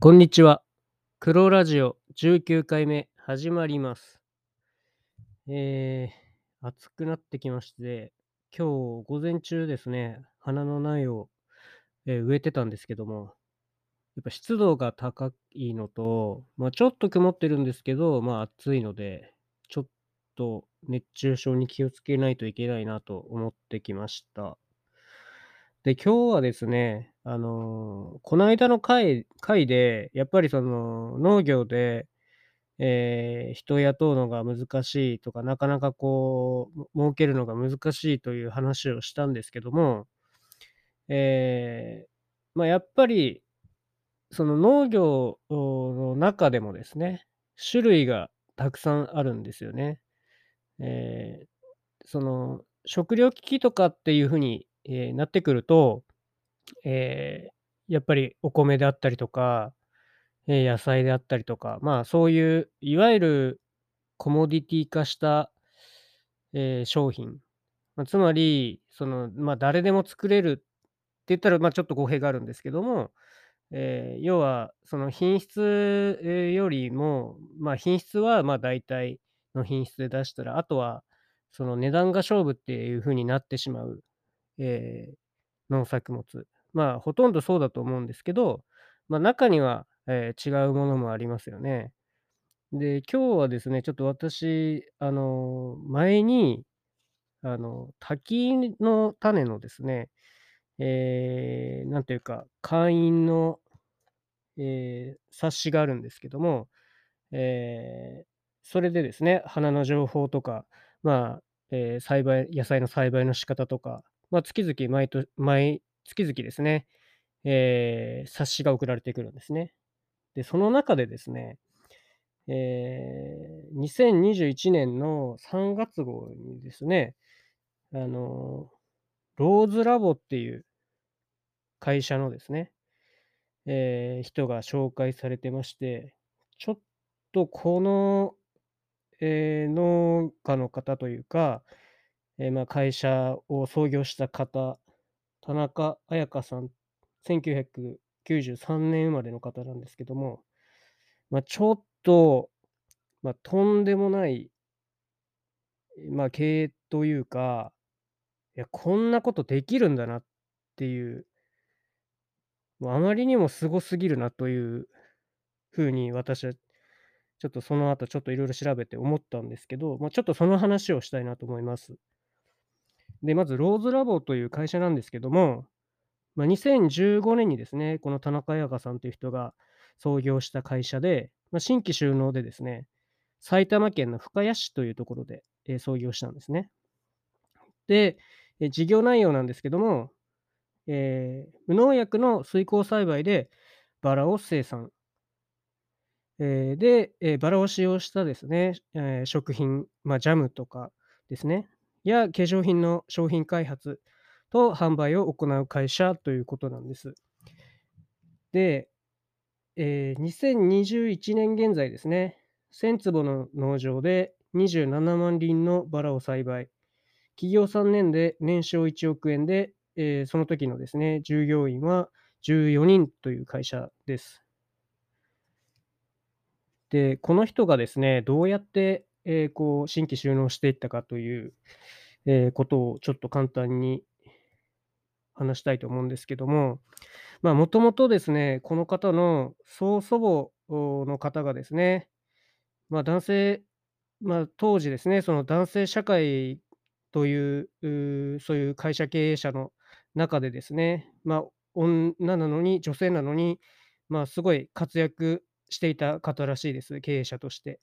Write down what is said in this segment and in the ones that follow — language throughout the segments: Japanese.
こんにちは。黒ラジオ19回目始まります。えー、暑くなってきまして、今日午前中ですね、花の苗を、えー植えてたんですけども、やっぱ湿度が高いのと、まあ、ちょっと曇ってるんですけど、まあ暑いので、ちょっと熱中症に気をつけないといけないなと思ってきました。で、今日はですね、あのーこの間の回回で、やっぱりその農業で、えー人を雇うのが難しいとか、なかなかこう、も儲けるのが難しいという話をしたんですけども、えーまあ、やっぱり、その農業の中でもですね、種類がたくさんあるんですよね。えーその食糧危機とかっていうふうに、えーなってくると、えーやっぱりお米であったりとか、えー野菜であったりとか、まあそういういわゆるコモディティ化した、えー商品、まあ、つまりその、まあ、誰でも作れるって言ったら、まあ、ちょっと語弊があるんですけども、えー要はその品質よりも、まあ、品質はまあ大体の品質で出したらあとはその値段が勝負っていう風になってしまう、えー農作物まあほとんどそうだと思うんですけど、まあ、中には、えー違うものもありますよね。で今日はですねちょっと私あの前にあの滝の種のですねえーなんていうか、会員の、えー冊子があるんですけども、えーそれでですね、花の情報とか、まあ、えー栽培、野菜の栽培の仕方とか、まあ、月々毎と、毎月々ですね、えー冊子が送られてくるんですね。で、その中でですね、えー2021年の3月号にですね、あの、ローズラボっていう会社のですね、えー人が紹介されてまして、ちょっとこの、えー農家の方というか、えーまあ、会社を創業した方、田中彩香さん、1993年生まれの方なんですけども、まあ、ちょっと、まあ、とんでもない、まあ、経営というか、いや、こんなことできるんだなっていう、もうあまりにもすごすぎるなというふうに私はちょっとその後ちょっといろいろ調べて思ったんですけど、まあ、ちょっとその話をしたいなと思います。で、まずローズラボという会社なんですけども、まあ、2015年にですね、この田中彩香さんという人が創業した会社で、まあ、新規収納でですね、埼玉県の深谷市というところで、えー創業したんですね。で、えー事業内容なんですけども、えー無農薬の水耕栽培でバラを生産。えーで、えーバラを使用したですね、えー食品、まあ、ジャムとかですね、や化粧品の商品開発と販売を行う会社ということなんです。で、えー2021年現在ですね、1000坪の農場で27万輪のバラを栽培。企業3年で年商1億円で、えーその時のですね、従業員は14人という会社です。で、この人がですね、どうやって、えーこう新規収納していったかという、えーことをちょっと簡単に話したいと思うんですけども、もともとですね、この方の曽祖母の方がですね、まあ、男性、まあ、当時ですね、その男性社会という、そういう会社経営者の中でですね、まあ、女なのに、女性なのに、まあ、すごい活躍していた方らしいです、経営者として。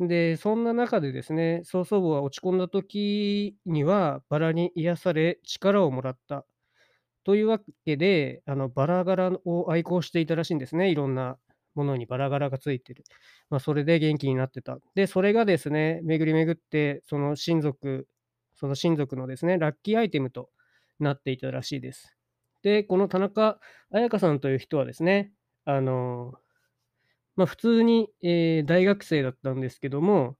で、そんな中でですね、曽祖母は落ち込んだ時には、バラに癒され、力をもらった。というわけで、あのバラ柄を愛好していたらしいんですね。いろんなものにバラ柄がついてる。まあ、それで元気になってた。で、それがですね、巡り巡って、その親族、その親族のですね、ラッキーアイテムとなっていたらしいです。で、この田中彩香さんという人はですね、あの、まあ、普通に、えー大学生だったんですけども、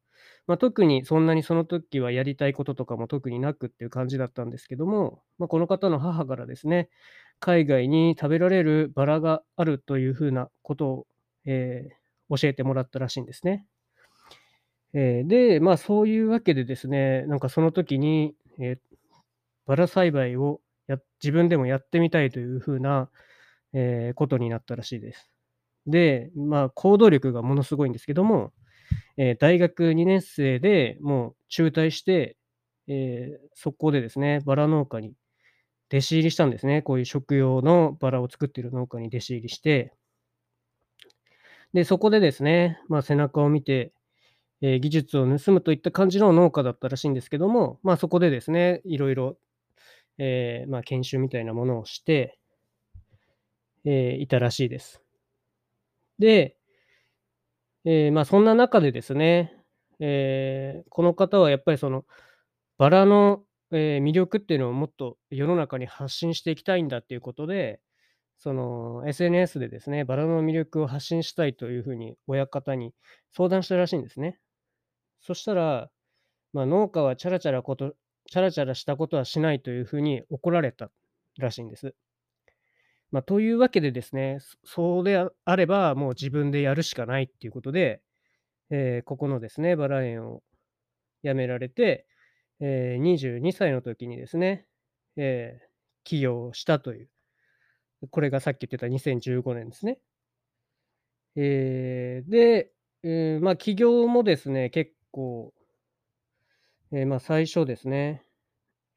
まあ、特にそんなにその時はやりたいこととかも特になくっていう感じだったんですけども、まあ、この方の母からですね、海外に食べられるバラがあるというふうなことを、えー、教えてもらったらしいんですね。えー、で、まあそういうわけでですね、なんかその時に、えー、バラ栽培をや自分でもやってみたいというふうな、えー、ことになったらしいです。で、まあ行動力がものすごいんですけども、えー、大学2年生でもう中退して、えー、速攻でですね、バラ農家に弟子入りしたんですね。こういう食用のバラを作っている農家に弟子入りして、で、そこでですね、まあ、背中を見て、えー、技術を盗むといった感じの農家だったらしいんですけども、まあ、そこでですね、いろいろ、えー、まあ、研修みたいなものをして、えー、いたらしいです。で、えまあ、そんな中でですね、えこの方はやっぱりそのバラのえー、魅力っていうのをもっと世の中に発信していきたいんだっていうことで、その SNS でですね、バラの魅力を発信したいというふうに親方に相談したらしいんですね。そしたら、まあ、農家はチャラチャラこと、チャラチャラしたことはしないというふうに怒られたらしいんです。まあ、というわけでですね、そうであればもう自分でやるしかないっていうことで、えー、ここのですね、バラ園を辞められて、えー、22歳の時にですね、えー、起業したという、これがさっき言ってた2015年ですね。えー、で、えー、まあ、起業もですね、結構、えー、まあ、最初ですね、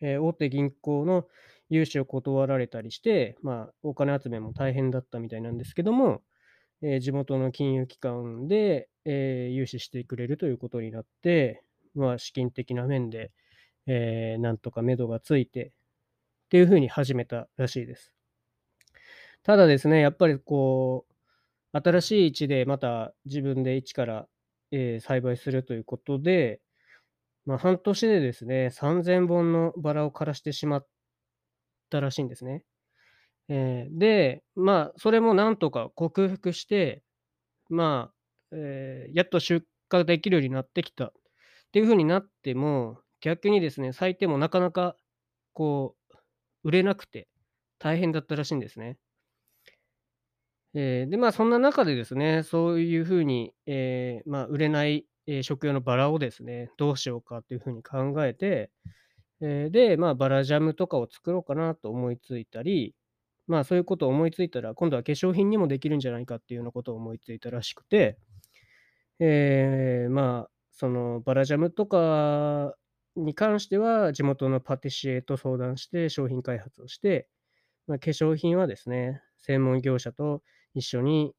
えー、大手銀行の融資を断られたりして、まあ、お金集めも大変だったみたいなんですけども、えー、地元の金融機関で、えー、融資してくれるということになって、まあ、資金的な面で、えー、なんとか目処がついてっていうふうに始めたらしいです。ただですね、やっぱりこう、新しい位置でまた自分で一から、えー、栽培するということで、まあ、半年でですね、3000本のバラを枯らしてしまっったらしいんですね。えー、で、まあ、それもなんとか克服して、まあ、えー、やっと出荷できるようになってきたっていうふうになっても、逆にですね、咲いてもなかなかこう、売れなくて大変だったらしいんですね。えー、で、まあそんな中でですね、そういうふうに、えー、まあ、売れない、え、食用のバラをですね、どうしようかっていうふうに考えて、えで、まあバラジャムとかを作ろうかなと思いついたり、まあそういうことを思いついたら、今度は化粧品にもできるんじゃないかっていうようなことを思いついたらしくて、えまあ、そのバラジャムとかに関しては、地元のパティシエと相談して商品開発をして、まあ、化粧品はですね、専門業者と一緒に、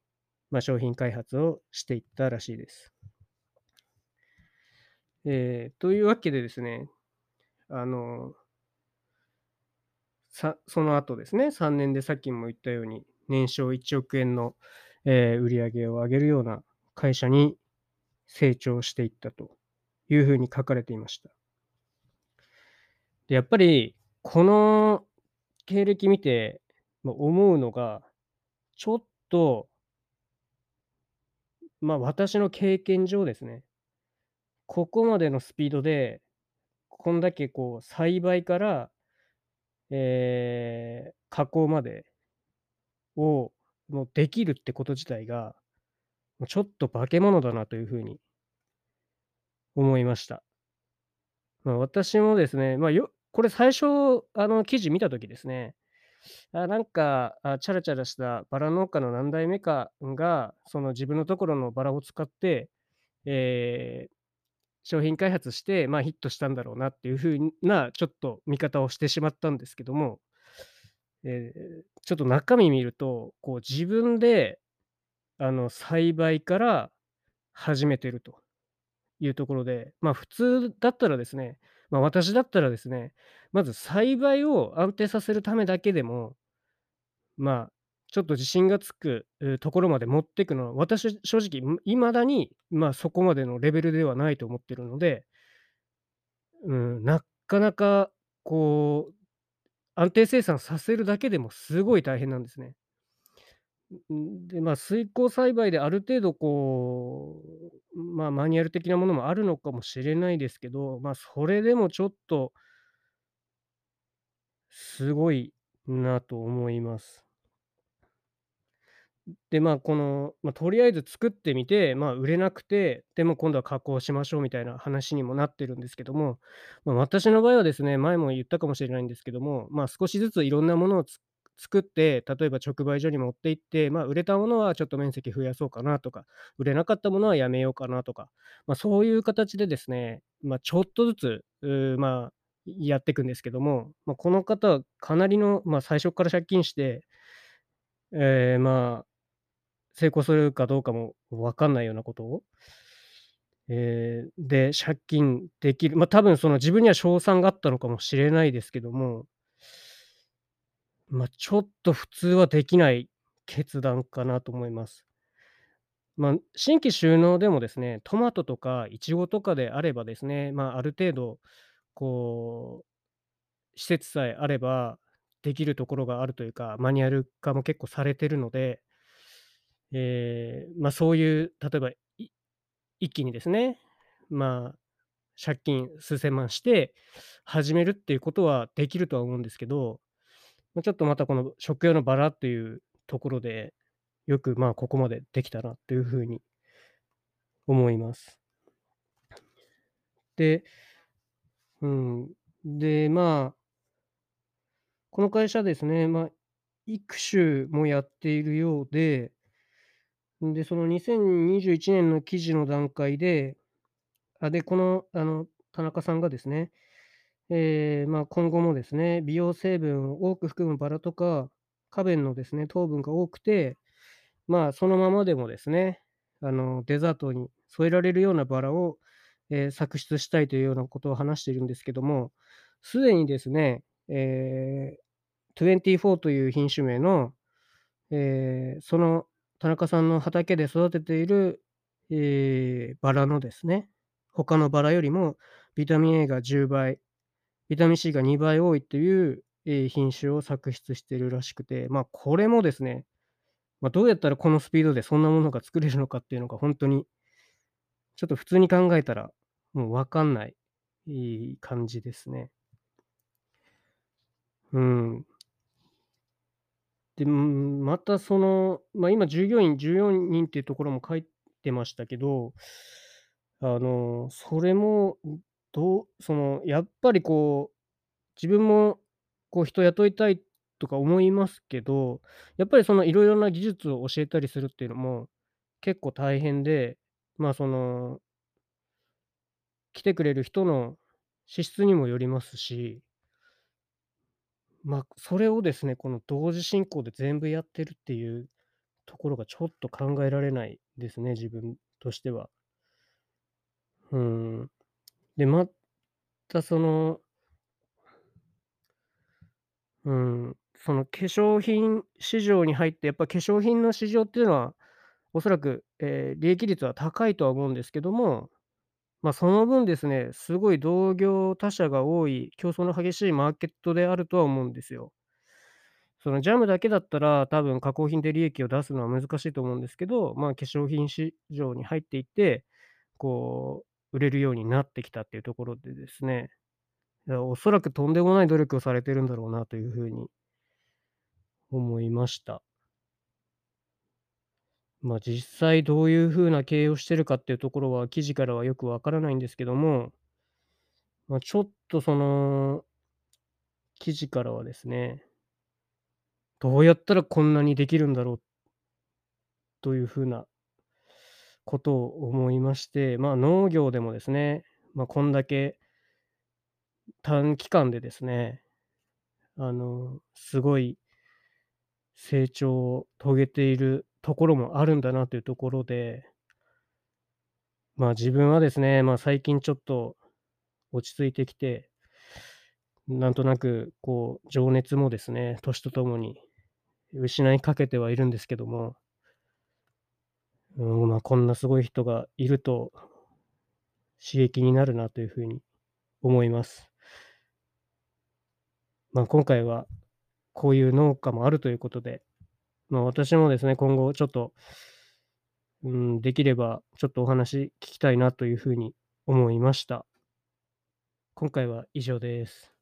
まあ、商品開発をしていったらしいです。えー、というわけでですね、あの、さその後ですね、3年でさっきも言ったように、年商1億円の、えー、売り上げを上げるような会社に成長していったというふうに書かれていました。で、やっぱり、この経歴見て、思うのが、ちょっとまあ、私の経験上ですね、ここまでのスピードで、こんだけこう栽培から、ええ、加工までを、もうできるってこと自体が、ちょっと化け物だなという風に思いました。まあ、私もですね、まあ、よこれ最初、あの、記事見た時ですね、あ、なんか、あ、チャラチャラしたバラ農家の何代目かが、その自分のところのバラを使って、ええ、商品開発して、まあ、ヒットしたんだろうなっていう風な、ちょっと見方をしてしまったんですけども、ええ、ちょっと中身見ると、こう自分で、あの、栽培から始めてるというところで、まあ、普通だったらですねまあ、私だったらですね、まず栽培を安定させるためだけでも、まあ、ちょっと自信がつく、ところまで持っていくのは、私正直、未だに、まあ、そこまでのレベルではないと思ってるので、うん、なかなかこう、安定生産させるだけでもすごい大変なんですね。で、まあ、水耕栽培である程度こう、まあ、マニュアル的なものもあるのかもしれないですけど、まあ、それでもちょっとすごいなと思います。で、まあ、この、まあ、とりあえず作ってみて、まあ、売れなくて、でも今度は加工しましょうみたいな話にもなってるんですけども、まあ、私の場合はですね、前も言ったかもしれないんですけども、まあ、少しずついろんなものを作って、例えば直売所に持って行って、まあ、売れたものはちょっと面積増やそうかなとか、売れなかったものはやめようかなとか、まあ、そういう形でですね、まあ、ちょっとずつ、まあ、やっていくんですけども、まあ、この方はかなりの、まあ、最初から借金して、えーまあ成功するかどうかも分かんないようなことを、えーで、借金できる、ま、多分その自分には勝算があったのかもしれないですけども、ま、ちょっと普通はできない決断かなと思います。ま、新規収納でもですね、トマトとかイチゴとかであればですね、まあ、ある程度こう、施設さえあればできるところがあるというか、マニュアル化も結構されてるのでええ、まあ、そういう、例えば、一気にですね、まあ、借金数千万して始めるっていうことはできるとは思うんですけど、ちょっとまたこの食用のバラっていうところで、よく、まあ、ここまでできたなっていう風に思います。で、うん、で、まあ、この会社ですね、ま、いく種もやっているようでで、その2021年の記事の段階で、あ、で、この、あの、田中さんがですね、ええ、まあ、今後もですね、美容成分を多く含むバラとか、花弁のですね、糖分が多くて、まあ、そのままでもですね、あの、デザートに添えられるようなバラを、え、作出したいというようなことを話しているんですけども、すでにですね、ええ、24という品種名の、ええ、その田中さんの畑で育てている、えーバラのですね、他のバラよりもビタミン A が10倍、ビタミン C が2倍多いっていう、えー品種を作出しているらしくて、まあ、これもですね、まあ、どうやったらこのスピードでそんなものが作れるのかっていうのが本当に、ちょっと普通に考えたら、もう分かんない、いい感じですね。うん。で、またその、まあ、今従業員14人っていうところも書いてましたけど、あの、それも、どうその、やっぱりこう、自分もこう人雇いたいとか思いますけど、やっぱりそのいろいろな技術を教えたりするっていうのも結構大変で、まあ、その、来てくれる人の資質にもよりますしまあ、それをですね、この同時進行で全部やってるっていうところがちょっと考えられないですね、自分としては。うん。で、またその、うん、その化粧品市場に入って、やっぱ化粧品の市場っていうのは、おそらく、えー利益率は高いとは思うんですけども、まあ、その分ですね、すごい同業他社が多い、競争の激しいマーケットであるとは思うんですよ。そのジャムだけだったら、多分加工品で利益を出すのは難しいと思うんですけど、まあ、化粧品市場に入っていって、こう、売れるようになってきたっていうところでですね、おそらくとんでもない努力をされてるんだろうなというふうに思いました。まあ、実際どういうふうな経営をしてるかっていうところは、記事からはよくわからないんですけども、まあ、ちょっとその記事からはですね、どうやったらこんなにできるんだろうというふうなことを思いまして、まあ、農業でもですね、まあ、こんだけ短期間でですね、あの、すごい成長を遂げているところもあるんだなというところで、まあ、自分はですね、まあ、最近ちょっと落ち着いてきて、なんとなくこう情熱もですね、年とともに失いかけてはいるんですけども、うん、まあ、こんなすごい人がいると刺激になるなというふうに思います。まあ、今回はこういう農家もあるということで、まあ、私もですね、今後ちょっと、うん、できればちょっとお話聞きたいなというふうに思いました。今回は以上です。